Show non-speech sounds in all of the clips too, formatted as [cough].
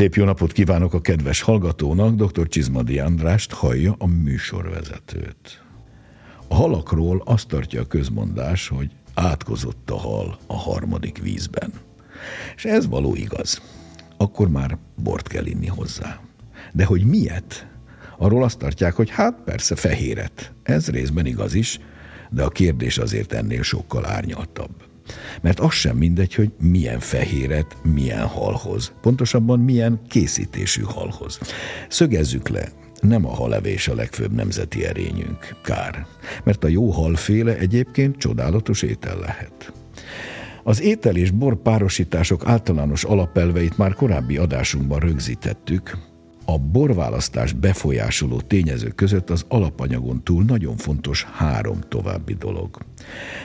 Szép jó napot kívánok a kedves hallgatónak, dr. Csizmadi Andrást hallja a műsorvezetőt. A halakról azt tartja a közmondás, hogy átkozott a hal a harmadik vízben. És ez való igaz. Akkor már bort kell inni hozzá. De hogy miért? Arról azt tartják, hogy hát persze fehéret. Ez részben igaz is, de a kérdés azért ennél sokkal árnyaltabb. Mert az sem mindegy, hogy milyen fehéret, milyen halhoz. Pontosabban milyen készítésű halhoz. Szögezzük le, nem a halevés a legfőbb nemzeti erényünk. Kár. Mert a jó halféle egyébként csodálatos étel lehet. Az étel és bor párosítások általános alapelveit már korábbi adásunkban rögzítettük, a borválasztás befolyásoló tényezők között az alapanyagon túl nagyon fontos három további dolog.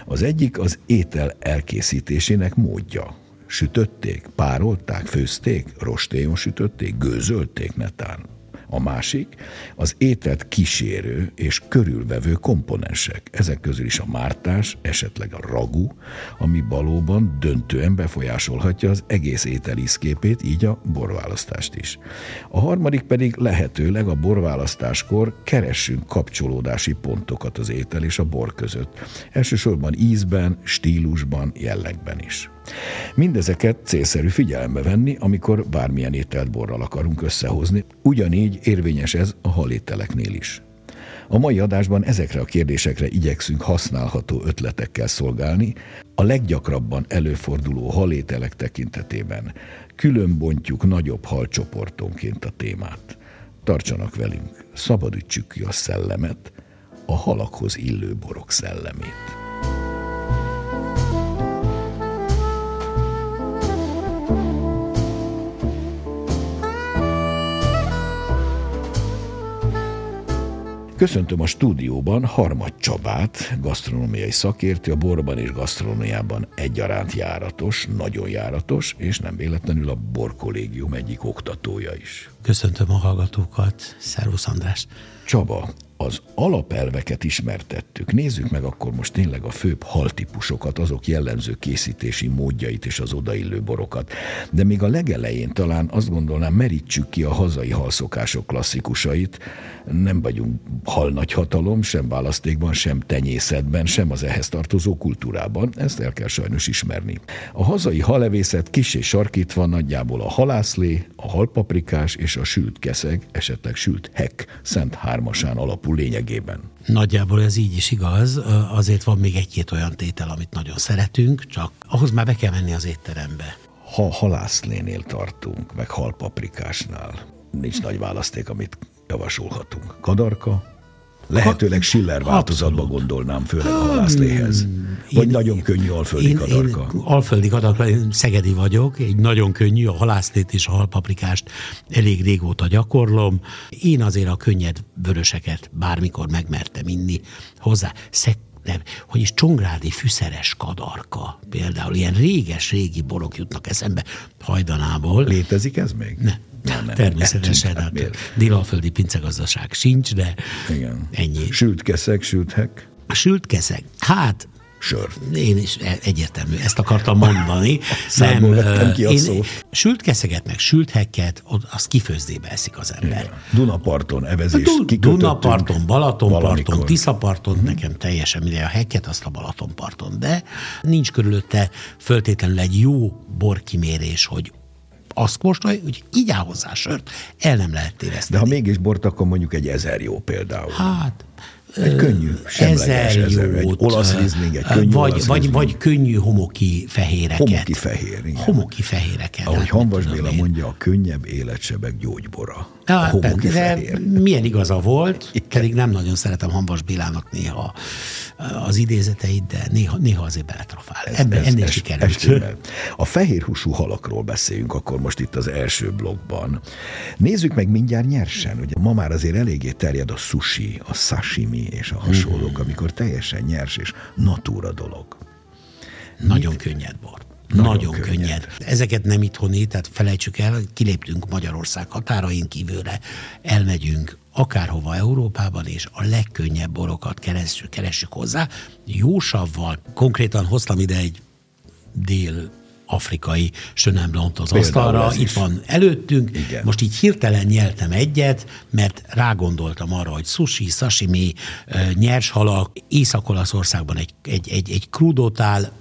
Az egyik az étel elkészítésének módja. Sütötték, párolták, főzték, rostéjon sütötték, gőzölték netán. A másik az ételt kísérő és körülvevő komponensek. Ezek közül is a mártás, esetleg a ragu, ami valóban döntően befolyásolhatja az egész étel ízképét, így a borválasztást is. A harmadik pedig lehetőleg a borválasztáskor keressünk kapcsolódási pontokat az étel és a bor között. Elsősorban ízben, stílusban, jellegben is. Mindezeket célszerű figyelembe venni, amikor bármilyen ételt borral akarunk összehozni. Ugyanígy érvényes ez a halételeknél is. A mai adásban ezekre a kérdésekre igyekszünk használható ötletekkel szolgálni, a leggyakrabban előforduló halételek tekintetében. Külön bontjuk nagyobb halcsoportonként a témát. Tartsanak velünk, szabadítsuk ki a szellemet, a halakhoz illő borok szellemét. Köszöntöm a stúdióban Harmad Csabát, gasztronómiai szakértő, a borban és gasztronómiában egyaránt járatos, nagyon járatos, és nem véletlenül a Borkollégium egyik oktatója is. Köszöntöm a hallgatókat, Szervusz András! Csaba, az alapelveket ismertettük. Nézzük meg akkor most tényleg a főbb haltípusokat, azok jellemző készítési módjait és az odaillő borokat. De még a legelején talán azt gondolnám, merítsük ki a hazai halszokások klasszikusait. Nem vagyunk hal nagy hatalom, sem választékban, sem tenyészetben, sem az ehhez tartozó kultúrában. Ezt el kell sajnos ismerni. A hazai halevészet kis és sarkítva nagyjából a halászlé, a halpaprikás és a sült keszeg, esetleg sült hek szent hármasán alap alapul lényegében. Nagyjából ez így is igaz, azért van még egy-két olyan tétel, amit nagyon szeretünk, csak ahhoz már be kell menni az étterembe. Ha halászlénél tartunk, meg halpaprikásnál, nincs nagy választék, amit javasolhatunk. Kadarka, Lehetőleg Schiller változatba Abszolút. gondolnám, főleg a halászléhez. Vagy én, nagyon könnyű alföldi én, kadarka. Én alföldi kadarka, én szegedi vagyok, egy nagyon könnyű, a halászlét és a halpaprikást elég régóta gyakorlom. Én azért a könnyed vöröseket bármikor megmertem inni hozzá. Szek nem, hogy is csongrádi fűszeres kadarka, például ilyen réges-régi borok jutnak eszembe hajdanából. Létezik ez még? Ne, nem, nem, Természetesen, hát délalföldi pincegazdaság sincs, de Igen. ennyi. Sült keszeg, sült hek? A sült keszeg. Hát sör. Én is e- egyértelmű, ezt akartam mondani. [laughs] nem, ki a én szót. Sült keszeget, meg sült hekket, azt kifőzdébe eszik az ember. Igen. Dunaparton evezés du- Dunaparton, Balatonparton. Tiszaparton, uh-huh. nekem teljesen mindegy, a hekket azt a Balatonparton, de nincs körülötte föltétlenül egy jó borkimérés, hogy azt kóstolja, hogy így áll hozzá sört, el nem lehet téveszteni. De ha mégis bort, akkor mondjuk egy ezer jó például. Hát, egy könnyű, semleges, ezer, ezer egy olasz rizling, egy könnyű vagy, olasz vagy, vagy könnyű homoki fehéreket. Homoki fehér, igen. Homoki fehéreket. Ahogy hát, Hanvas Béla mondja, a könnyebb életsebek gyógybora. Ja, de fehér. milyen igaza volt, [laughs] igen. pedig nem nagyon szeretem Hanvas Bélának néha az idézeteit, de néha, néha azért beletrafál. Ebben ez, ennél ez, sikerült. a fehér húsú halakról beszéljünk akkor most itt az első blogban. Nézzük meg mindjárt nyersen. Ugye ma már azért eléggé terjed a sushi, a sashimi és a hasonlók, mm. amikor teljesen nyers és natúra dolog. Nagyon Mit? könnyed bor. Nagyon, Nagyon könnyed. könnyed. Ezeket nem itthoni, tehát felejtsük el, kiléptünk Magyarország határain kívülre, elmegyünk akárhova Európában, és a legkönnyebb borokat keressük, keressük hozzá, jó savval. Konkrétan hoztam ide egy dél afrikai sönemblont az asztalra, itt van előttünk. Igen. Most így hirtelen nyeltem egyet, mert rágondoltam arra, hogy sushi, sashimi, nyers halak, Észak-Olaszországban egy, egy, egy, egy krudotál,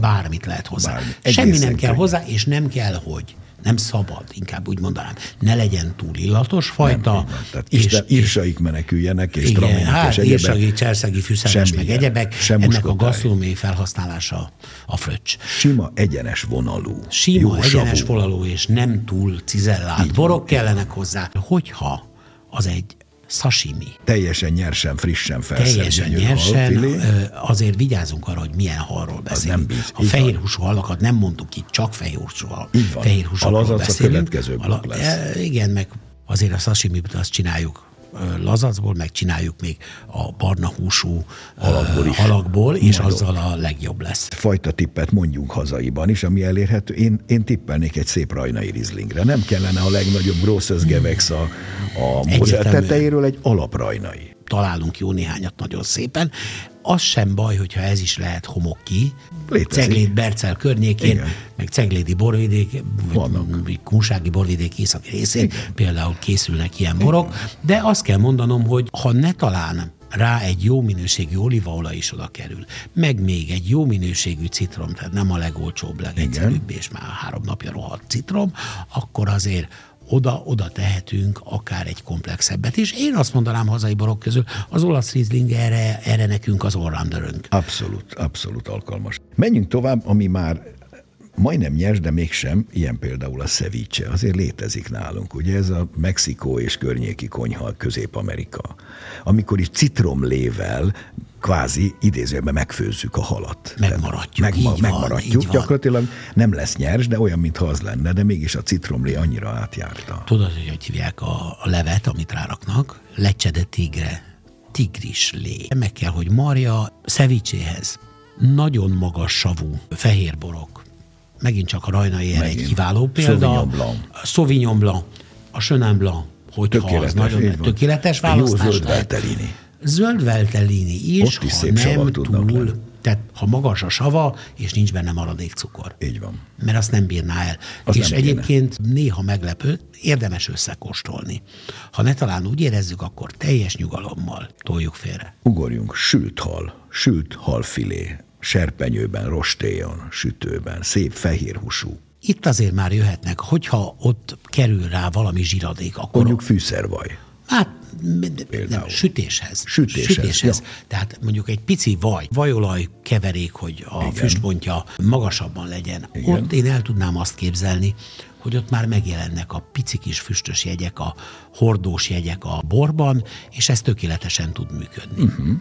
bármit lehet hozzá. Bármi. Semmi nem kell hozzá, és nem kell, hogy nem szabad, inkább úgy mondanám, ne legyen túl illatos fajta. Nem, Tehát és, Isten, írsaik meneküljenek, és igen, hát, és írsagi, cserszegi, fűszeres, meg egyebek. Sem ennek a gasztronómiai felhasználása a fröccs. Sima, egyenes vonalú. Sima, egyenes savú. vonalú, és nem túl cizellált borok kellenek hozzá. Hogyha az egy sashimi. Teljesen nyersen, frissen felszerzett Teljesen nyersen, halfilé. azért vigyázunk arra, hogy milyen halról beszélünk. nem bíz, a fehérhúsú halakat nem mondtuk ki, csak fehérhúsú hal. Fehérhúsú halról beszélünk. a következő Ala, lesz. Igen, meg azért a sashimi azt csináljuk lazacból, megcsináljuk még a barna húsú halakból, is. halakból és Majd azzal a legjobb lesz. Fajta tippet mondjunk hazaiban is, ami elérhető. Én, én tippelnék egy szép rajnai rizlingre. Nem kellene a legnagyobb Grosses Gevex a, a tetejéről, egy alaprajnai találunk jó néhányat nagyon szépen. Az sem baj, hogyha ez is lehet homoki, Ceglét Bercel környékén, Igen. meg Ceglédi borvidék, vagy Kunsági borvidék északi részén Igen. például készülnek ilyen borok, de azt kell mondanom, hogy ha ne talán rá egy jó minőségű olívaolaj is oda kerül, meg még egy jó minőségű citrom, tehát nem a legolcsóbb, legegyszerűbb, és már három napja rohadt citrom, akkor azért oda, oda tehetünk akár egy komplexebbet is. Én azt mondanám hazai borok közül, az olasz Riesling erre, erre nekünk az orrandörünk. Abszolút, abszolút alkalmas. Menjünk tovább, ami már majdnem nyers, de mégsem, ilyen például a ceviche, azért létezik nálunk. Ugye ez a Mexikó és környéki konyha, Közép-Amerika. Amikor is citromlével kvázi idézőben megfőzzük a halat. Megmaradjuk, Megma, így Megmaradjuk, van, gyakorlatilag nem lesz nyers, de olyan, mintha az lenne, de mégis a citromlé annyira átjárta. Tudod, hogy hogy hívják a, a levet, amit ráraknak? Lecsede tigre, tigris lé. Meg kell, hogy marja szevicséhez nagyon magas savú fehérborok. Megint csak a rajnai erre egy kiváló példa. Sauvignon Blanc. Sauvignon Blanc, a Chenin Blanc, hogyha tökéletes, az nagyon tökéletes választás Jó zöld Zöld veltelini is, Ott is ha nem túl, tehát ha magas a sava, és nincs benne maradék cukor. Így van. Mert azt nem bírná el. Az és egyébként kéne. néha meglepő, érdemes összekóstolni. Ha ne talán úgy érezzük, akkor teljes nyugalommal toljuk félre. Ugorjunk, sült hal, sült halfilé, serpenyőben, rostéjon, sütőben, szép fehér húsú. Itt azért már jöhetnek, hogyha ott kerül rá valami zsiradék, akkor... Mondjuk fűszervaj. Hát nem, sütéshez. Sütéshez. sütéshez. Ja. Tehát mondjuk egy pici vaj, vajolaj keverék, hogy a Igen. füstpontja magasabban legyen. Igen. Ott én el tudnám azt képzelni, hogy ott már megjelennek a pici kis füstös jegyek, a hordós jegyek a borban, és ez tökéletesen tud működni. Uh-huh.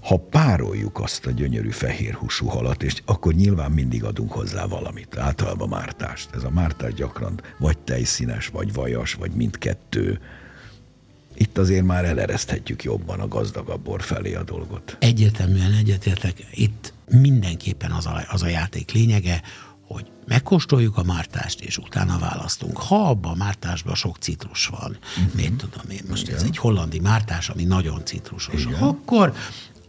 Ha pároljuk azt a gyönyörű fehér húsú halat, és akkor nyilván mindig adunk hozzá valamit, általában mártást. Ez a mártás gyakran vagy tejszínes, vagy vajas, vagy mindkettő, itt azért már elereszthetjük jobban a gazdagabb bor felé a dolgot. Egyértelműen egyetértek. Itt mindenképpen az a, az a játék lényege, hogy megkóstoljuk a mártást, és utána választunk. Ha abban a mártásban sok citrus van, uh-huh. mit tudom én, most Igen. ez egy hollandi mártás, ami nagyon citrusos, Igen. akkor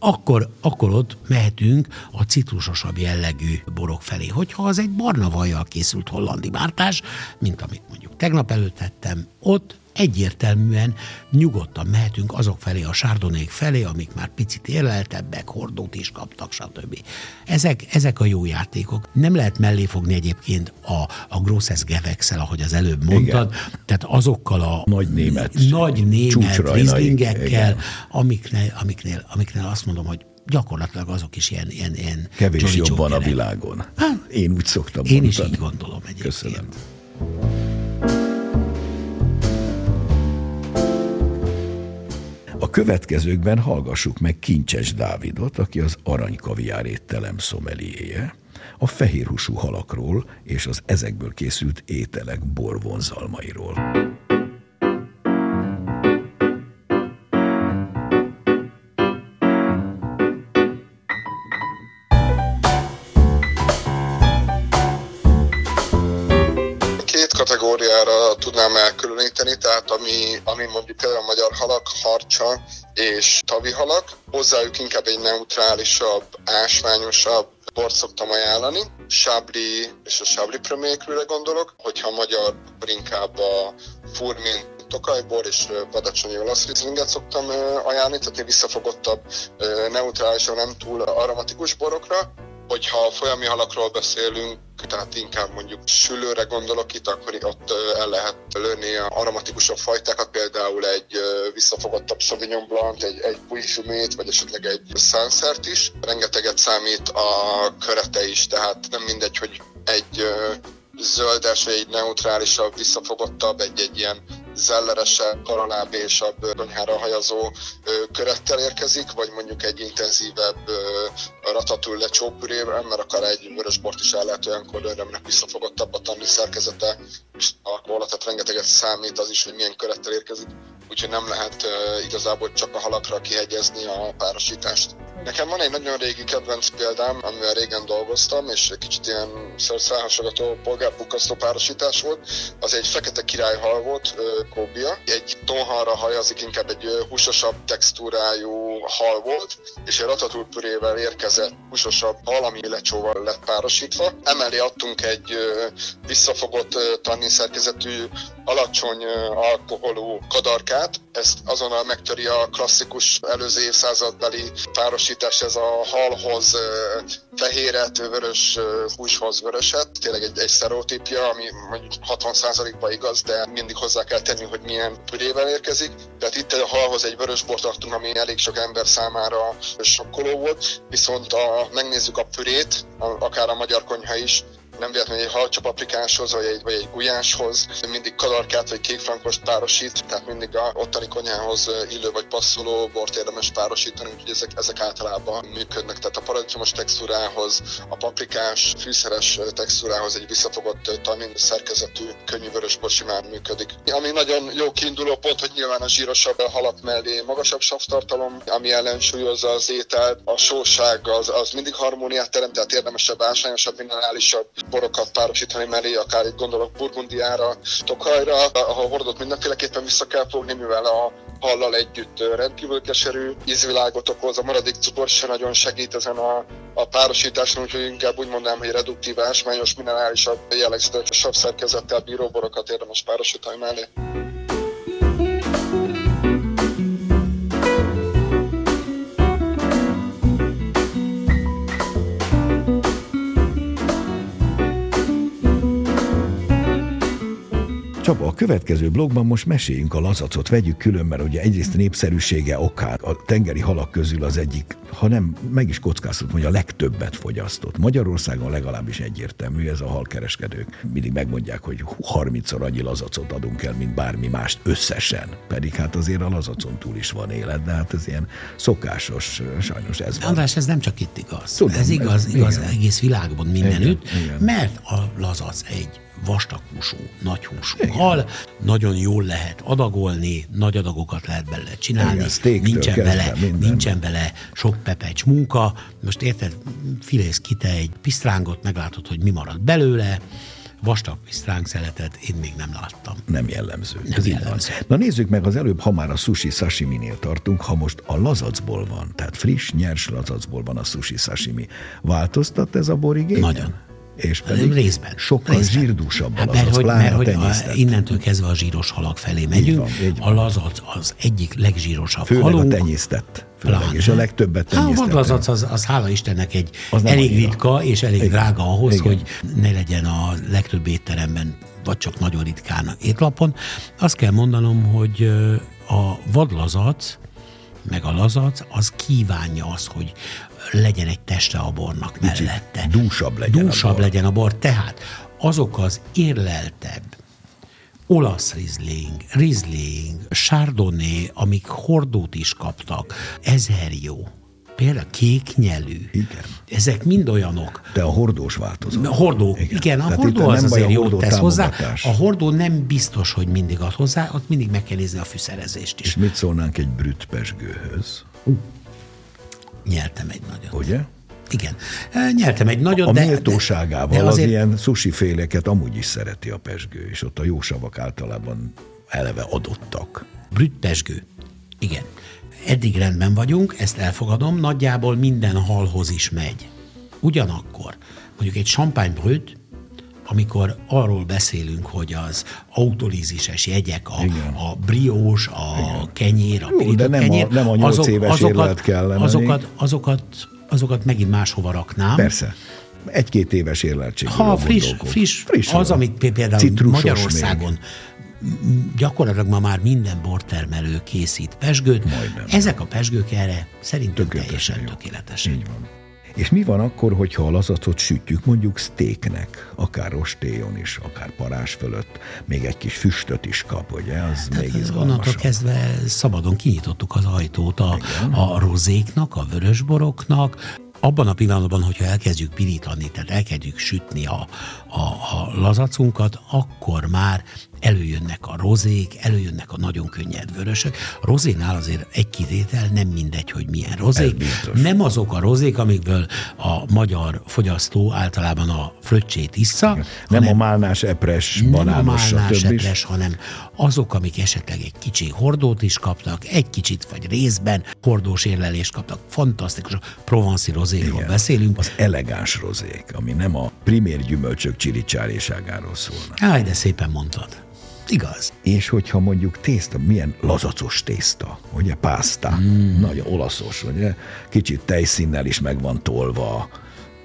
akkor, akkor ott mehetünk a citrusosabb jellegű borok felé. Hogyha az egy barna vajjal készült hollandi mártás, mint amit mondjuk tegnap előtt tettem, ott egyértelműen nyugodtan mehetünk azok felé, a sárdonék felé, amik már picit érleltebbek, hordót is kaptak, stb. Ezek, ezek a jó játékok. Nem lehet mellé fogni egyébként a, a Grosses Gewexel, ahogy az előbb mondtad, igen. tehát azokkal a nagy német, nagy német rizlingekkel, amiknél, amiknél, amiknél azt mondom, hogy gyakorlatilag azok is ilyen, ilyen, ilyen Kevés jobban a világon. Hát, Én úgy szoktam Én mondani. is így gondolom egyébként. Köszönöm. Következőkben hallgassuk meg Kincses Dávidot, aki az aranykaviár étterem szomeliéje, a fehérhúsú halakról és az ezekből készült ételek borvonzalmairól. Elkülöníteni, tehát ami, ami mondjuk például a magyar halak, harcsa és tavi halak, hozzájuk inkább egy neutrálisabb, ásványosabb, bort szoktam ajánlani. Sábli és a Sábli Premier gondolok, hogyha magyar, inkább a Furmin Tokajbor és Badacsonyi olasz rizlinget szoktam ajánlani, tehát visszafogottabb, neutrálisan nem túl aromatikus borokra. Hogyha folyami halakról beszélünk, tehát inkább mondjuk sülőre gondolok itt, akkor ott el lehet lőni aromatikusabb fajtákat, például egy visszafogottabb Sauvignon Blanc, egy, egy Puy Fumét, vagy esetleg egy Sanszert is. Rengeteget számít a körete is, tehát nem mindegy, hogy egy zöldes, vagy egy neutrálisabb, visszafogottabb, egy-egy ilyen zelleresebb, karalábésabb konyhára hajazó körettel érkezik, vagy mondjuk egy intenzívebb ratatouille csópürével, mert akár egy vörösbort is el lehet olyankor örömnek visszafogottabb a tanni szerkezete, és alkohola, rengeteget számít az is, hogy milyen körettel érkezik, úgyhogy nem lehet igazából csak a halakra kihegyezni a párosítást. Nekem van egy nagyon régi kedvenc példám, amivel régen dolgoztam, és egy kicsit ilyen szörszáhasogató polgárbukasztó párosítás volt. Az egy fekete királyhal volt, kóbia. Egy tonhalra hajazik, inkább egy húsosabb textúrájú hal volt, és egy ratatúrpürével érkezett húsosabb hal, ami lecsóval lett párosítva. Emellé adtunk egy visszafogott tannin szerkezetű alacsony alkoholú kadarkát, ezt azonnal megtöri a klasszikus előző évszázadbeli párosítás, ez a halhoz fehéret, vörös húshoz vöröset. Tényleg egy, egy sztereotípia, ami mondjuk 60%-ban igaz, de mindig hozzá kell tenni, hogy milyen pürével érkezik. Tehát itt a halhoz egy vörös bort adtunk, ami elég sok ember számára sokkoló volt, viszont a, megnézzük a pürét, a, akár a magyar konyha is, nem véletlenül egy halcsapaprikáshoz, vagy egy, vagy egy gulyáshoz, mindig kadarkát vagy kékfrankost párosít, tehát mindig a ottani konyhához illő vagy passzoló bort érdemes párosítani, úgyhogy ezek, ezek általában működnek. Tehát a paradicsomos textúrához, a paprikás, fűszeres textúrához egy visszafogott tanin szerkezetű könnyű vörösbor simán működik. Ami nagyon jó kiinduló pont, hogy nyilván a zsírosabb halak mellé magasabb savtartalom, ami ellensúlyozza az ételt, a sóság az, az mindig harmóniát teremt, tehát érdemesebb, ásványosabb, minerálisabb borokat párosítani mellé, akár itt gondolok Burgundiára, Tokajra, ahol hordott mindenféleképpen vissza kell fogni, mivel a hallal együtt rendkívül keserű ízvilágot okoz, a maradék cukor se nagyon segít ezen a, a párosításon, úgyhogy inkább úgy mondanám, hogy reduktív, ásmányos, minerálisabb jellegzetes savszerkezettel bíró borokat érdemes párosítani mellé. Csaba, a következő blogban most meséljünk a lazacot, vegyük külön, mert ugye egyrészt népszerűsége okán a tengeri halak közül az egyik, ha nem, meg is kockáztat, hogy a legtöbbet fogyasztott. Magyarországon legalábbis egyértelmű, ez a halkereskedők mindig megmondják, hogy 30-szor annyi lazacot adunk el, mint bármi mást összesen. Pedig hát azért a lazacon túl is van élet, de hát ez ilyen szokásos, sajnos ez van. András, ez nem csak itt igaz. Tudom, ez igaz, ez, igaz igen. egész világban mindenütt, igen, igen. mert a lazac egy vastaghúsú, nagyhúsú Igen. hal, nagyon jól lehet adagolni, nagy adagokat lehet belőle csinálni, Igen, nincsen bele, minden. nincsen bele sok pepecs munka. Most érted, filész ki te egy pisztrángot, meglátod, hogy mi marad belőle, vastag pisztránk szeletet én még nem láttam. Nem jellemző. Nem Ez jellemző. Na nézzük meg az előbb, ha már a sushi sashimi-nél tartunk, ha most a lazacból van, tehát friss, nyers lazacból van a sushi sashimi. Változtat ez a borigény? Nagyon. És pedig részben. sokkal részben. zsírdúsabb hát, mert, hogy, mert hogy a, innentől kezdve a zsíros halak felé megyünk. Így van, így van. A lazac az egyik legzsírosabb Főleg halunk. a tenyésztett. Főleg, és a legtöbbet tenyésztett. Hát, a lazac az, az hála Istennek egy az elég ritka és elég Igen. drága ahhoz, Igen. hogy ne legyen a legtöbb étteremben vagy csak nagyon ritkán étlapon. Azt kell mondanom, hogy a vadlazac, meg a lazac, az kívánja azt, hogy legyen egy teste a bornak mellette. Dúsabb legyen Dúsabb a bor. legyen a bor. Tehát azok az érleltebb, olasz rizling, rizling, chardonnay, amik hordót is kaptak, jó. Például kék nyelű. Igen. Ezek mind olyanok. De a hordós változat. A hordó, igen. igen a Tehát hordó az azért jót tesz hozzá. A hordó nem biztos, hogy mindig ad hozzá, ott mindig meg kell nézni a fűszerezést is. És mit szólnánk egy brüt pesgőhöz? Uh nyertem egy nagyot. Ugye? Igen. Nyertem egy nagyot, a, de... A méltóságával de azért... az ilyen sushi féleket amúgy is szereti a pesgő, és ott a jó savak általában eleve adottak. Brüt pesgő. Igen. Eddig rendben vagyunk, ezt elfogadom, nagyjából minden halhoz is megy. Ugyanakkor mondjuk egy champagnebrőt, amikor arról beszélünk, hogy az autolízises jegyek, a, a briós, a Igen. kenyér, a Jó, de nem kenyér, a, nem a 8 azok, éves azokat, kell lenni. Azokat, azokat, azokat megint máshova raknám. Persze. Egy-két éves érleltség. Ha friss, friss, friss, az, amit például Citrusos Magyarországon még. gyakorlatilag ma már minden bortermelő készít pesgőt. Majdnem. Ezek a pesgők erre szerintem teljesen tökéletesek. Így van. És mi van akkor, hogyha a lazacot sütjük mondjuk sztéknek, akár rostéjon is, akár parás fölött, még egy kis füstöt is kap, ugye? Az Tehát még izgalmasabb. Onnantól kezdve szabadon kinyitottuk az ajtót a, a rozéknak, a vörösboroknak, abban a pillanatban, hogyha elkezdjük pirítani, tehát elkezdjük sütni a, a, a lazacunkat, akkor már előjönnek a rozék, előjönnek a nagyon könnyed vörösök. A rozénál azért egy kivétel, nem mindegy, hogy milyen rozék. Nem azok a rozék, amikből a magyar fogyasztó általában a fröccsét issza. Nem a málnás epres, banános, Nem a málnás epres, hanem azok, amik esetleg egy kicsi hordót is kaptak, egy kicsit vagy részben hordós érlelést kaptak. Fantasztikus, a provanszi rozékról Igen, beszélünk. Az elegáns rozék, ami nem a primér gyümölcsök csiricsáréságáról szólna. Áj, de szépen mondtad. Igaz. És hogyha mondjuk tészta, milyen lazacos tészta, ugye pászta, mm. nagyon olaszos, ugye, kicsit tejszínnel is meg van tolva,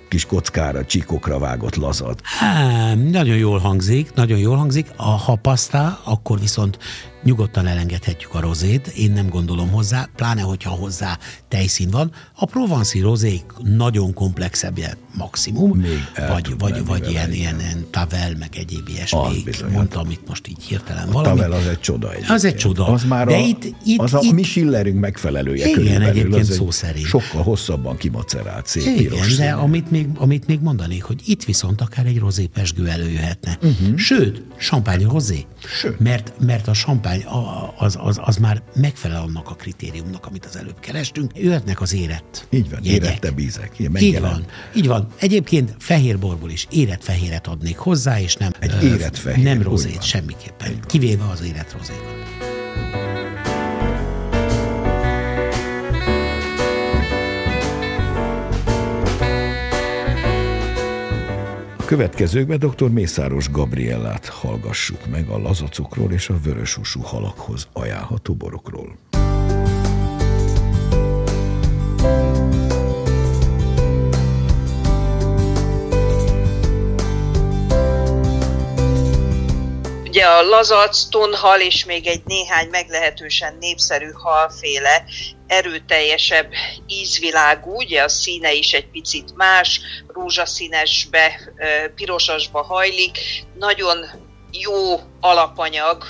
kis kockára, csíkokra vágott lazat. Há, nagyon jól hangzik, nagyon jól hangzik. A, ha pasztá, akkor viszont nyugodtan elengedhetjük a rozét, én nem gondolom hozzá, pláne hogyha hozzá tejszín van. A provanszi rozék nagyon komplexebb maximum, Még vagy, vagy, vagy ilyen, ilyen, ilyen tavel, meg egyéb ilyesmi, mondta, amit most így hirtelen a valami. tavel az egy csoda egyébként. Az egy csoda. Az már De a, itt, itt, az a itt, mi Schillerünk megfelelője Igen, egyébként szó szerint. Sokkal hosszabban kimacerált, szép Igen, piros de amit még, amit még mondanék, hogy itt viszont akár egy rozépesgő előjöhetne. Uh-huh. Sőt, champagne rozé. Sőt. Mert, mert a champagne tudomány az, az, az már megfelel annak a kritériumnak, amit az előbb kerestünk. Jöhetnek az érett Így van, jegyek. érette bízek. így van, így van. Egyébként fehér borból is érett fehéret adnék hozzá, és nem, Egy érett fehér, nem rozét semmiképpen, kivéve az érett rozékat. Következőkben dr. Mészáros Gabriellát hallgassuk meg a lazacokról és a vörösúsú halakhoz ajánlható borokról. Ugye a lazac, tonhal és még egy néhány meglehetősen népszerű halféle erőteljesebb ízvilágú, ugye a színe is egy picit más, rózsaszínesbe, pirosasba hajlik, nagyon jó alapanyag,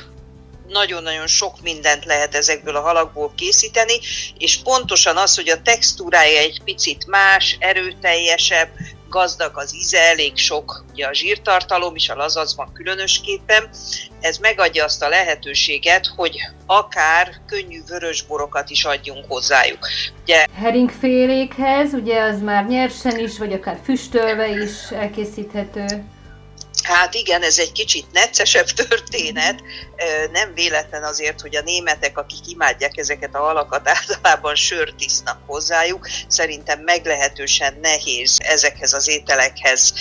nagyon-nagyon sok mindent lehet ezekből a halakból készíteni, és pontosan az, hogy a textúrája egy picit más, erőteljesebb, gazdag az íze, elég sok ugye a zsírtartalom is, a lazacban különösképpen. Ez megadja azt a lehetőséget, hogy akár könnyű vörösborokat is adjunk hozzájuk. Ugye, Heringfélékhez, ugye az már nyersen is, vagy akár füstölve is elkészíthető. Hát igen, ez egy kicsit neccesebb [laughs] történet. Nem véletlen azért, hogy a németek, akik imádják ezeket a halakat, [laughs] általában sört isznak hozzájuk. Szerintem meglehetősen nehéz ezekhez az ételekhez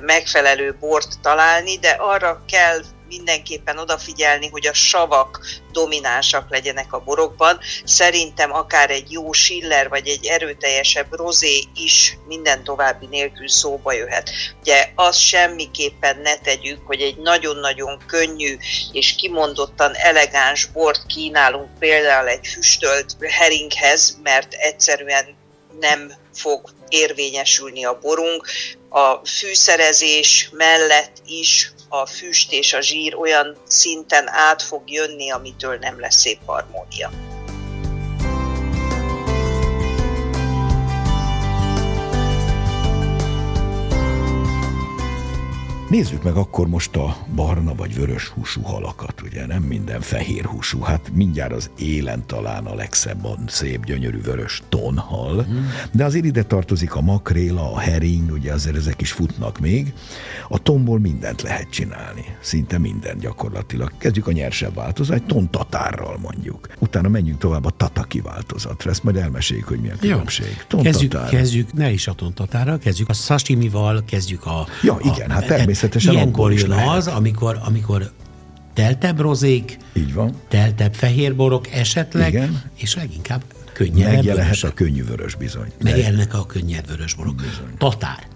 megfelelő bort találni, de arra kell mindenképpen odafigyelni, hogy a savak dominánsak legyenek a borokban. Szerintem akár egy jó schiller vagy egy erőteljesebb rozé is minden további nélkül szóba jöhet. Ugye azt semmiképpen ne tegyük, hogy egy nagyon-nagyon könnyű és kimondottan elegáns bort kínálunk például egy füstölt heringhez, mert egyszerűen nem fog érvényesülni a borunk. A fűszerezés mellett is a füst és a zsír olyan szinten át fog jönni, amitől nem lesz szép harmónia. Nézzük meg akkor most a barna vagy vörös húsú halakat, ugye nem minden fehér húsú, hát mindjárt az élen talán a legszebb, szép, gyönyörű vörös tonhal, mm. de azért ide tartozik a makréla, a hering, ugye azért ezek is futnak még. A tomból mindent lehet csinálni, szinte minden gyakorlatilag. Kezdjük a nyersebb változat, egy ton tatárral mondjuk. Utána menjünk tovább a tataki változatra, ezt majd elmeséljük, hogy mi a különbség. Kezdjük, kezdjük, ne is a tontatárral, kezdjük a sashimival, kezdjük a... Ja, igen, a, hát természetesen Ilyenkor jön az, amikor, amikor teltebb rozék, Így van. teltebb fehérborok esetleg, Igen. és leginkább könnyebb Megjelenhet a könnyű vörös bizony. Megjelennek a könnyed vörösborok. Bizony. Tatár.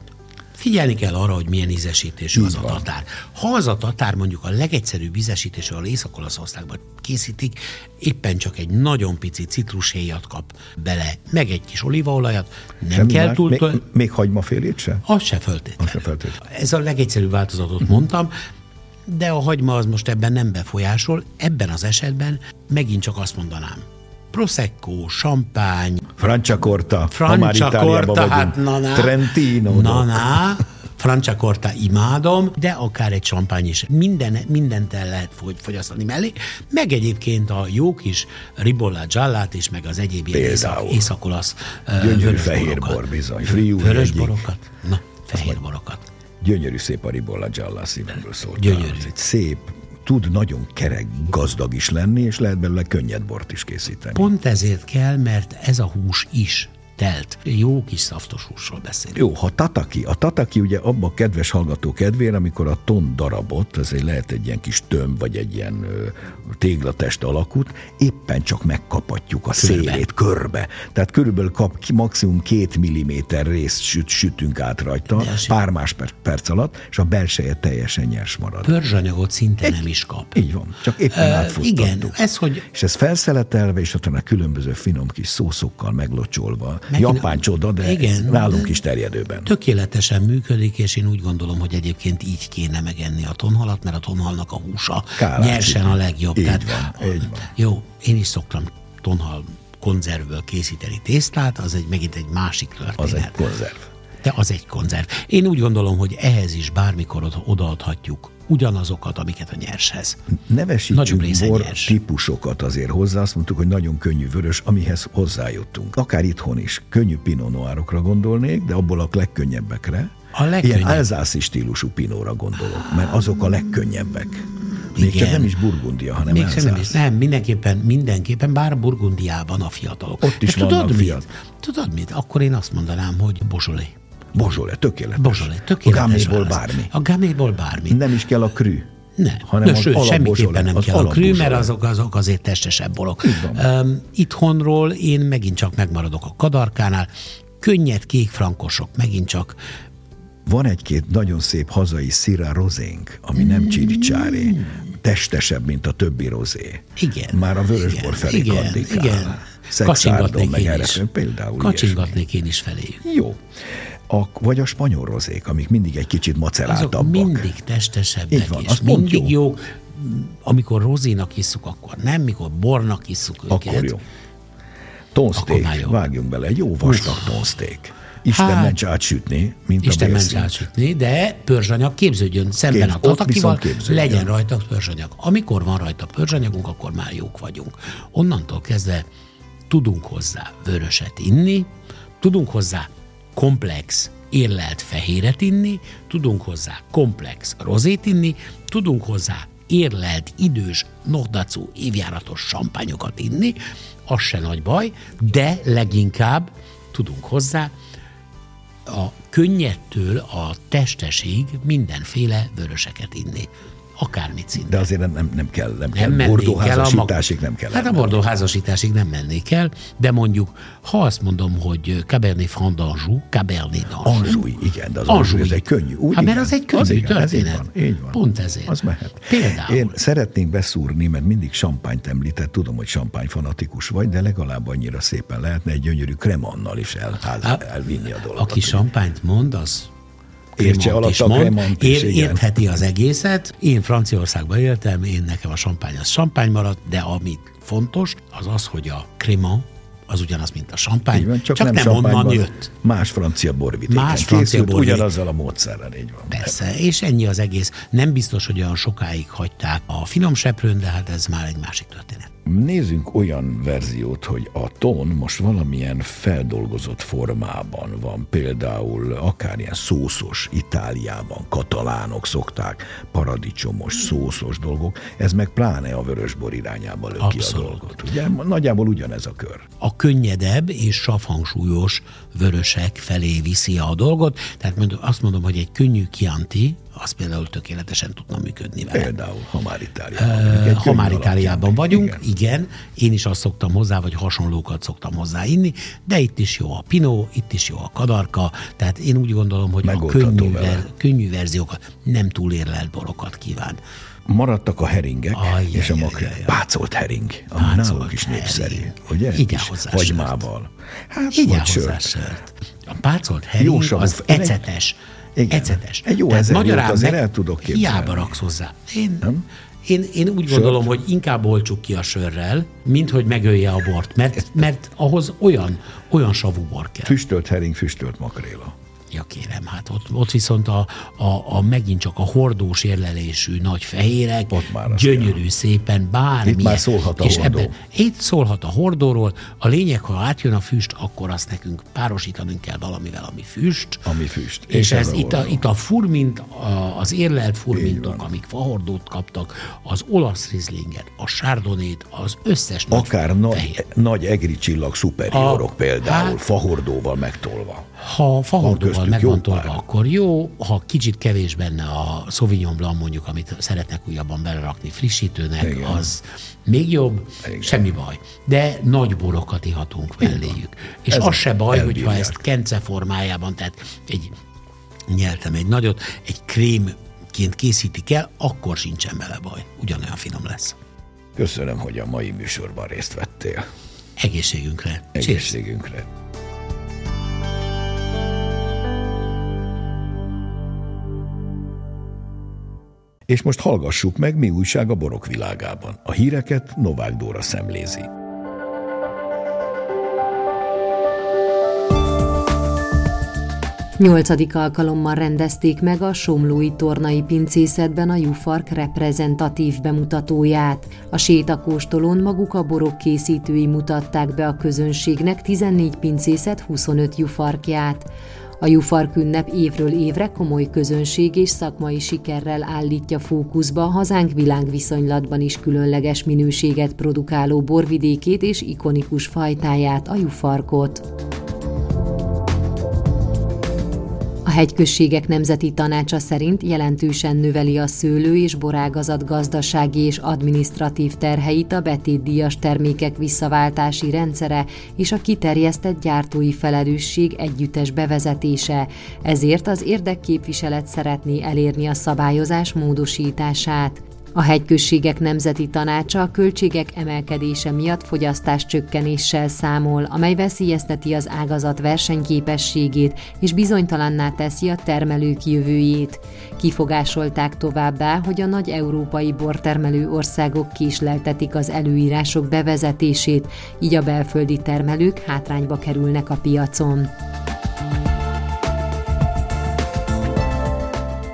Figyelni kell arra, hogy milyen ízesítésű az van. a tatár. Ha az a tatár mondjuk a legegyszerűbb ízesítésű, ahol Észak-Olaszországban készítik, éppen csak egy nagyon pici citrushéjat kap bele, meg egy kis olívaolajat, nem Semmi kell túl... Még, még hagymafélét se? Az se föltétlenül. Az se feltétlenül. Ez a legegyszerűbb változatot mondtam, de a hagyma az most ebben nem befolyásol. Ebben az esetben megint csak azt mondanám. Prosecco, champagne, Franciacorta, ha már Francia Itáliában Corta, vagyunk. hát na, na, Trentino. Na, na, Francia Corta imádom, de akár egy champagne is. Minden, mindent el lehet fogy, fogyasztani mellé. Meg egyébként a jó kis ribolla giallát is, meg az egyéb ilyen észak, észak-olasz Gyönyörű vörösborokat. fehérbor bizony. Friuli Vörösborokat? Na, fehérborokat. Gyönyörű szép a ribolla gialla szívemből szólt. Gyönyörű. Ez egy szép, tud nagyon kerek, gazdag is lenni, és lehet belőle könnyed bort is készíteni. Pont ezért kell, mert ez a hús is telt. Jó kis szaftos húsról beszélünk. Jó, ha tataki, a tataki ugye abba a kedves hallgató kedvére, amikor a ton darabot, egy lehet egy ilyen kis tömb, vagy egy ilyen téglatest alakút, éppen csak megkapatjuk a Körbe. szélét körbe. Tehát körülbelül kap ki maximum két milliméter részt süt, sütünk át rajta, pár más per- perc alatt, és a belseje teljesen nyers marad. Pörzsanyagot szinte nem is kap. Így van, csak éppen átfuttattuk. igen, ez, hogy És ez felszeletelve, és utána különböző finom kis szószokkal meglocsolva. Megint- Japán csoda, de Igen, nálunk is terjedőben. tökéletesen működik, és én úgy gondolom, hogy egyébként így kéne megenni a tonhalat, mert a tonhalnak a húsa Kálási. nyersen a legjobb. Így Tehát, van, így van. Jó, én is szoktam tonhal konzervből készíteni tésztát, az egy megint egy másik történet. Az egy konzerv. De az egy konzerv. Én úgy gondolom, hogy ehhez is bármikor oda- odaadhatjuk ugyanazokat, amiket a nyershez. Része bor nyers. típusokat azért hozzá, azt mondtuk, hogy nagyon könnyű vörös, amihez hozzájuttunk. Akár itthon is. Könnyű pinot noirokra gondolnék, de abból a legkönnyebbekre. A legkönnyebb. Ilyen elzászi stílusú pinóra gondolok, mert azok a legkönnyebbek. Még Igen. csak nem is Burgundia, hanem Még nem, is, nem, mindenképpen, mindenképpen, bár Burgundiában a fiatalok. Ott is De tudod vannak mit? Tudod mit? Akkor én azt mondanám, hogy Beaujolais. Bozsole, tökéletes. Beaujolais, tökéletes A válasz. bármi. A gaméból bármi. Nem is kell a krű. Nem, hanem de az sőt, semmiképpen nem az kell a krű, mert azok, azok azért testesebb borok. Um, itthonról én megint csak megmaradok a kadarkánál, könnyed kék frankosok, megint csak Van egy-két nagyon szép hazai szira rozénk, ami nem csiricsári, testesebb, mint a többi rozé. Igen. Már a vörösbor felé igen, kandikál. Igen. Kacsingatnék meg én erre, is. például Kacsingatnék én is feléjük. ilyesmi. Jó. A, vagy a spanyol rozék, amik mindig egy kicsit Azok maceráltabbak. mindig testesebbek, Így van, és mindig jó. jók. Amikor rozinak isszuk, akkor nem, mikor bornak őket. Akkor jó. Tonszték, jó. vágjunk bele, egy jó vastag tonszték. Isten Hát, ments átsütni, mint Isten a ments átsütni, de pörzsanyag képződjön szemben Képz- a tatakival, legyen rajta pörzsanyag. Amikor van rajta pörzsanyagunk, akkor már jók vagyunk. Onnantól kezdve tudunk hozzá vöröset inni, tudunk hozzá komplex érlelt fehéret inni, tudunk hozzá komplex rozét inni, tudunk hozzá érlelt idős, nordacú évjáratos sampányokat inni, az se nagy baj, de leginkább tudunk hozzá a könnyedtől a testesig mindenféle vöröseket inni. Akármit szinte. De azért nem, nem, kell, nem, nem kell. Bordó el házasításig nem kell. Hát a bordó házasításig nem mennék el, de mondjuk, ha azt mondom, hogy Cabernet Franc d'Anjou, Cabernet d'Anjou. Anzsúi, igen, de az Anzsúi, ez egy könnyű. Úgy, hát mert az egy könnyű igen, ez így történet. van, így van. Pont ezért. Az mehet. Például. Én szeretnék beszúrni, mert mindig champányt említett, tudom, hogy champagne fanatikus vagy, de legalább annyira szépen lehetne egy gyönyörű kremannal is el, Hát, elvinni a dolgot. Aki champányt mond, az Értse alatt is mond, is, ér, igen. értheti az egészet. Én Franciaországban éltem, én nekem a champagne az champagne maradt, de ami fontos, az az, hogy a Cremant az ugyanaz, mint a champagne, van, csak, csak nem onnan jött. Más francia borvidéken Más francia borvidék. ugyanazzal a módszerrel, így van. Persze, és ennyi az egész. Nem biztos, hogy olyan sokáig hagyták a finom seprőn, de hát ez már egy másik történet. Nézzünk olyan verziót, hogy a ton most valamilyen feldolgozott formában van, például akár ilyen szószos Itáliában, katalánok szokták, paradicsomos, szószos dolgok, ez meg pláne a vörösbor irányába löki Abszolút. a dolgot. Ugye? Nagyjából ugyanez a kör. A könnyedebb és savhangsúlyos vörösek felé viszi a dolgot, tehát azt mondom, hogy egy könnyű kianti, az például tökéletesen tudna működni vele. Például, ha már Itáliában. Uh, ha már Itáliában vagyunk, igen. igen, én is azt szoktam hozzá, vagy hasonlókat szoktam hozzá inni, de itt is jó a pinó, itt is jó a kadarka, tehát én úgy gondolom, hogy a könnyű, ver, könnyű verziókat, nem túl érlelt borokat kíván. Maradtak a heringek Ajj, és a makrel. Pácolt hering, ami Pácolt nálunk is népszerű. Ugye? Igen, hozzá Hagymával. Hát, Igen, hozzá A pácolt hering az ecetes. Igen. Ecetes. Egy jó ezer magyarán azért el tudok képzelni. Hiába raksz hozzá. Én, nem? Én, én úgy Sört? gondolom, hogy inkább olcsuk ki a sörrel, mint hogy megölje a bort, mert, mert ahhoz olyan, olyan savú bor kell. Füstölt hering, füstölt makréla. Ja kérem, hát ott, ott viszont a, a, a megint csak a hordós érlelésű nagy fehérek, ott már gyönyörű kell. szépen, bármi. Itt már szólhat a és hordó. Ebben, itt szólhat a hordóról. A lényeg, ha átjön a füst, akkor azt nekünk párosítanunk kell valamivel, ami füst. Ami füst. És, és ez, itt, a, itt a furmint, a, az érlelt furmintok, amik fahordót kaptak, az olasz rizlinget, a sárdonét, az összes Akár nagy, fehér. nagy egri csillag szuperiorok a, például, hát, fahordóval megtolva. Ha fahordóval meg van tolva, akkor jó, ha kicsit kevés benne a Sauvignon Blanc mondjuk, amit szeretnek újabban belerakni frissítőnek, Igen. az még jobb, Igen. semmi baj. De nagy borokat ihatunk melléjük. És Ez az se baj, elbírják. hogyha ezt kence formájában, tehát egy nyeltem egy nagyot, egy krémként készítik el, akkor sincsen vele baj. Ugyanolyan finom lesz. Köszönöm, hogy a mai műsorban részt vettél. Egészségünkre. Egészségünkre. Cheers. És most hallgassuk meg, mi újság a borok világában. A híreket Novák Dóra szemlézi. Nyolcadik alkalommal rendezték meg a Somlói Tornai Pincészetben a Jufark reprezentatív bemutatóját. A sétakóstolón maguk a borok készítői mutatták be a közönségnek 14 pincészet 25 jufarkját. A Jufark ünnep évről évre komoly közönség és szakmai sikerrel állítja fókuszba hazánk világviszonylatban is különleges minőséget produkáló borvidékét és ikonikus fajtáját, a Jufarkot. Hegyközségek nemzeti tanácsa szerint jelentősen növeli a szőlő és borágazat gazdasági és adminisztratív terheit a betétdíjas termékek visszaváltási rendszere és a kiterjesztett gyártói felelősség együttes bevezetése, ezért az érdekképviselet szeretné elérni a szabályozás módosítását. A hegyközségek nemzeti tanácsa a költségek emelkedése miatt fogyasztás csökkenéssel számol, amely veszélyezteti az ágazat versenyképességét és bizonytalanná teszi a termelők jövőjét. Kifogásolták továbbá, hogy a nagy európai bortermelő országok késleltetik az előírások bevezetését, így a belföldi termelők hátrányba kerülnek a piacon.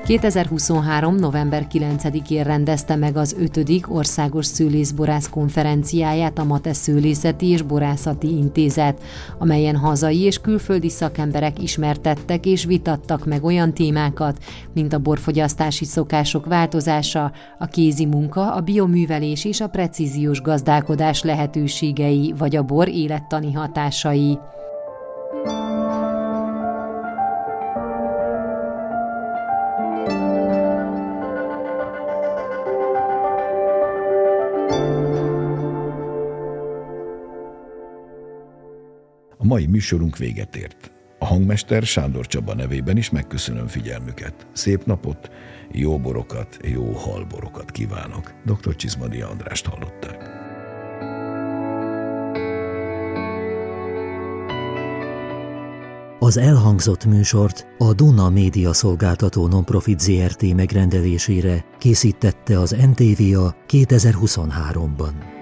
2023. november 9-én rendezte meg az 5. Országos Szőlészborász konferenciáját a Mate Szőlészeti és Borászati Intézet, amelyen hazai és külföldi szakemberek ismertettek és vitattak meg olyan témákat, mint a borfogyasztási szokások változása, a kézi munka, a bioművelés és a precíziós gazdálkodás lehetőségei, vagy a bor élettani hatásai. Mai műsorunk véget ért. A hangmester Sándor Csaba nevében is megköszönöm figyelmüket. Szép napot, jó borokat, jó halborokat kívánok. Dr. Csizmadi Andrást hallották. Az elhangzott műsort a Duna Média Szolgáltató Nonprofit ZRT megrendelésére készítette az NTVA 2023-ban.